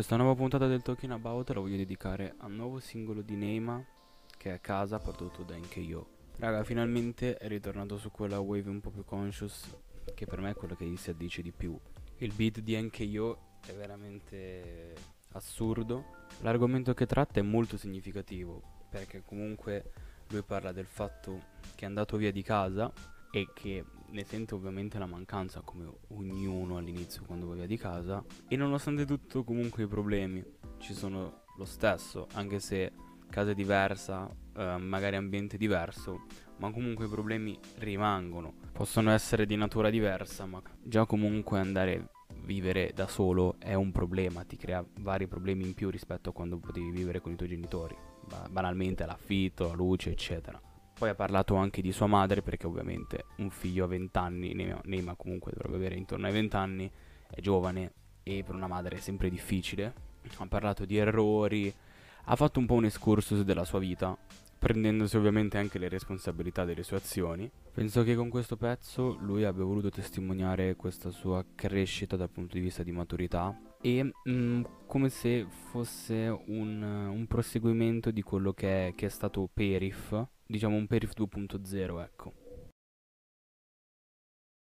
Questa nuova puntata del Talking About la voglio dedicare al nuovo singolo di Neima che è Casa prodotto da NKO. Raga, finalmente è ritornato su quella wave un po' più conscious che per me è quello che gli si addice di più. Il beat di NKO è veramente assurdo. L'argomento che tratta è molto significativo perché comunque lui parla del fatto che è andato via di casa e che ne sente ovviamente la mancanza come ognuno all'inizio quando va via di casa e nonostante tutto comunque i problemi ci sono lo stesso anche se casa diversa eh, magari ambiente diverso ma comunque i problemi rimangono. Possono essere di natura diversa ma già comunque andare a vivere da solo è un problema ti crea vari problemi in più rispetto a quando potevi vivere con i tuoi genitori banalmente l'affitto la luce eccetera poi ha parlato anche di sua madre perché ovviamente un figlio a 20 anni, Neima comunque dovrebbe avere intorno ai 20 anni, è giovane e per una madre è sempre difficile. Ha parlato di errori, ha fatto un po' un excursus della sua vita, prendendosi ovviamente anche le responsabilità delle sue azioni. Penso che con questo pezzo lui abbia voluto testimoniare questa sua crescita dal punto di vista di maturità e mh, mm, come se fosse un, un proseguimento di quello che è, che è stato Perif diciamo un Perif 2.0, ecco.